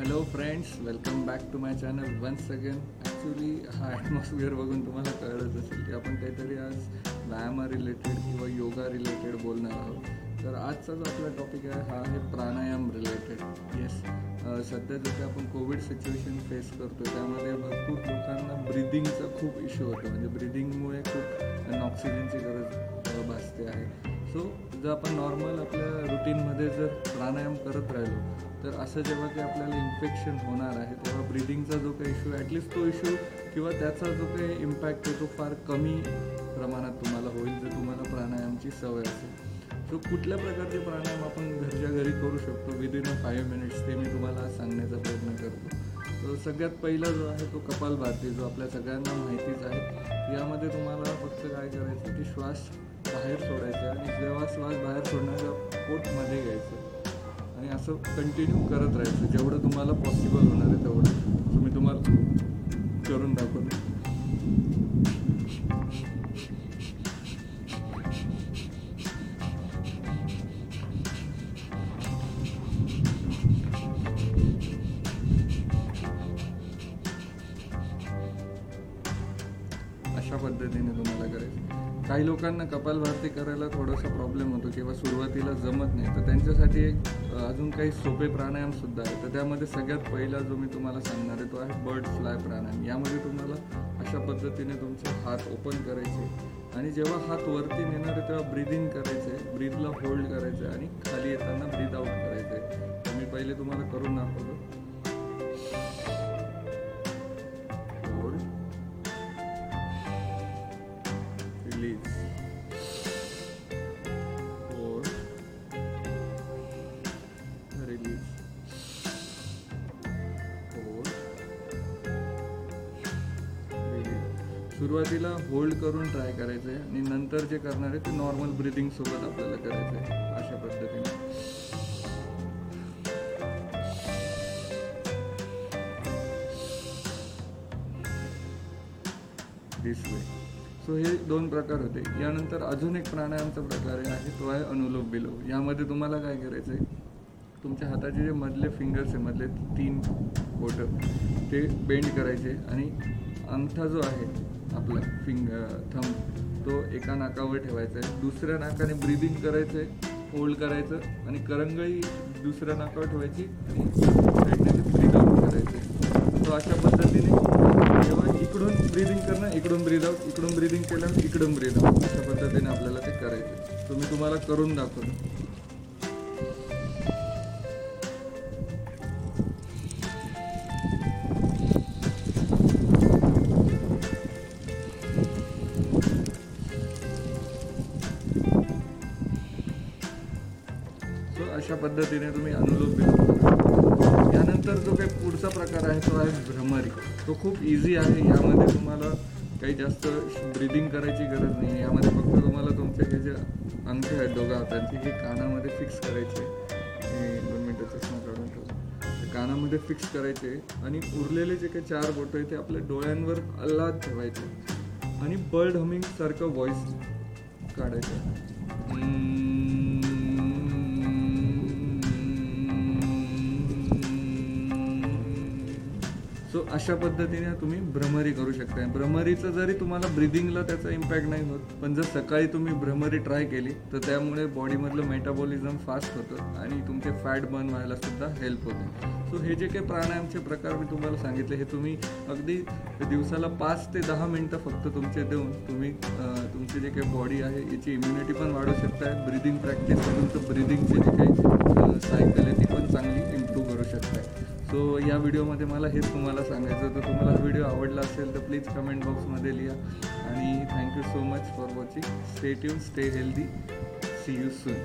Hello friends welcome back to my channel once again actually हा atmosphere बघून तुम्हाला कळत असेल की आपण काहीतरी आज व्यायामा रिलेटेड किंवा योगा रिलेटेड बोलणार आहोत. तर आजचा जो आपला टॉपिक आहे हा आहे प्राणायाम रिलेटेड येस सध्या जसं आपण कोविड सिच्युएशन फेस करतो त्यामध्ये भरपूर लोकांना ब्रिदिंगचा खूप इश्यू होतो. म्हणजे ब्रिदिंगमुळे खूप ऑक्सिजनची गरज भासते आहे. सो जर आपण नॉर्मल आपल्या रुटीनमध्ये जर प्राणायाम करत राहिलो तर असं जेव्हा काही आपल्याला इन्फेक्शन होणार आहे तेव्हा ब्रिदिंगचा जो काही इश्यू ॲटलिस्ट तो इश्यू किंवा त्याचा जो काही इम्पॅक्ट आहे तो फार कमी प्रमाणात तुम्हाला होईल जर तुम्हाला प्राणायामची सवय असेल. सो कुठल्या प्रकारचे प्राणायाम आपण घरच्या घरी करू शकतो? विदिन अ फाईव्ह मिनिट्स ते मी तुम्हाला सांगण्याचा प्रयत्न करतो. तर सगळ्यात पहिला जो आहे तो कपालभाती जो आपल्या सगळ्यांना माहितीच आहे. यामध्ये तुम्हाला फक्त काय करायचं की श्वास बाहेर सोडायचं आणि जेव्हा श्वास बाहेर सोडण्याचा पोटमध्ये घ्यायचं. आणि असं कंटिन्यू करत राहायचं. जेवढं तुम्हाला पॉसिबल होणार आहे तेवढं. सो मी तुम्हाला करून दाखवतो. अशा पद्धतीने तुम्हाला करायचं. काही लोकांना कपालभाती करायला थोडासा प्रॉब्लेम होतो किंवा सुरुवातीला जमत नाही. तर त्यांच्यासाठी एक अजून काही सोपे प्राणायाम सुद्धा आहे तर त्यामध्ये सगळ्यात पहिला जो मी तुम्हाला सांगणार आहे तो आहे बर्ड फ्लाय प्राणायाम. यामध्ये तुम्हाला अशा पद्धतीने तुमचे हात ओपन करायचे आणि जेव्हा हात वरती नेणार आहे तेव्हा ब्रीद इन करायचे ब्रीदला होल्ड करायचे आणि खाली येताना ब्रीद आउट करायचे. तर मी पहिले तुम्हाला करून दाखवतो. Please hold release hold release सुरुवातीला होल्ड करून ट्राय करायचं आहे आणि नंतर जे करणार आहे ते नॉर्मल ब्रिदिंग सोबत आपल्याला करायचं आहे अशा पद्धतीने. दिस way. सो हे दोन प्रकार होते. यानंतर अजून एक प्राणायामचा प्रकार आहे तो आहे अनुलोम विलोम. यामध्ये तुम्हाला काय करायचं आहे तुमच्या हाताचे जे मधले फिंगर्स आहे मधले तीन बोटं ते बेंड करायचे आणि अंगठा जो आहे आपला फिंग थंब तो एका नाकावर ठेवायचा आहे. दुसऱ्या नाकाने ब्रिदिंग करायचं आहे होल्ड करायचं आणि करंगळी दुसऱ्या नाकावर ठेवायची आणि साईडने ब्रीद आउट करायचं तो अशा ब्रिदिंग करणं इकडून ब्रीद आउट इकडून ब्रिदिंग केलं इकडून ब्रीद आउट अशा पद्धतीने आपल्याला ते करायचं तो मी तुम्हाला करून दाखवतो. अशा पद्धतीने तुम्ही अनुलोम विलोम करा. त्यानंतर जो काही पुढचा प्रकार आहे तो आहे भ्रमरी. तो खूप इझी आहे. यामध्ये तुम्हाला काही जास्त ब्रिदिंग करायची गरज नाही. यामध्ये फक्त तुम्हाला तुमचे हे जे अंगठे आहेत दोघं हातांचे हे कानामध्ये फिक्स करायचे. दोन मिनटं चष्मा काढून ठेवतो कानामध्ये फिक्स करायचे आणि उरलेले जे काही चार बोटं आहे ते आपल्या डोळ्यांवर अल्लाद ठेवायचे. आणि बर्ड हमिंग सारखं व्हॉइस काढायचं. अशा पद्धतीने तुम्ही भ्रमरी करू शकता भ्रमरीचं जरी तुम्हाला ब्रिदिंगला त्याचा इम्पॅक्ट नाही होत पण जर सकाळी तुम्ही भ्रमरी ट्राय केली तर त्यामुळे बॉडीमधलं मेटाबॉलिझम फास्ट होतं आणि तुमचे फॅट बर्न व्हायला सुद्धा हेल्प होते. सो हे जे काही प्राणायामचे प्रकार मी तुम्हाला सांगितले हे तुम्ही अगदी दिवसाला पाच ते दहा मिनटं फक्त तुमचे देऊन तुम्ही तुमची जे काही बॉडी आहे याची इम्युनिटी पण वाढवू शकताय. ब्रिदिंग प्रॅक्टिस करून तर ब्रिदिंगची जी काही सायकल आहे ती पण चांगली इम्प्रूव्ह करू शकताय. सो या व्हिडिओमध्ये मला हेच तुम्हाला सांगायचं होतं. तुम्हाला हा व्हिडिओ आवडला असेल तर प्लीज कमेंट बॉक्समध्ये लिहा. आणि thank you so much for watching stay tune stay healthy see you soon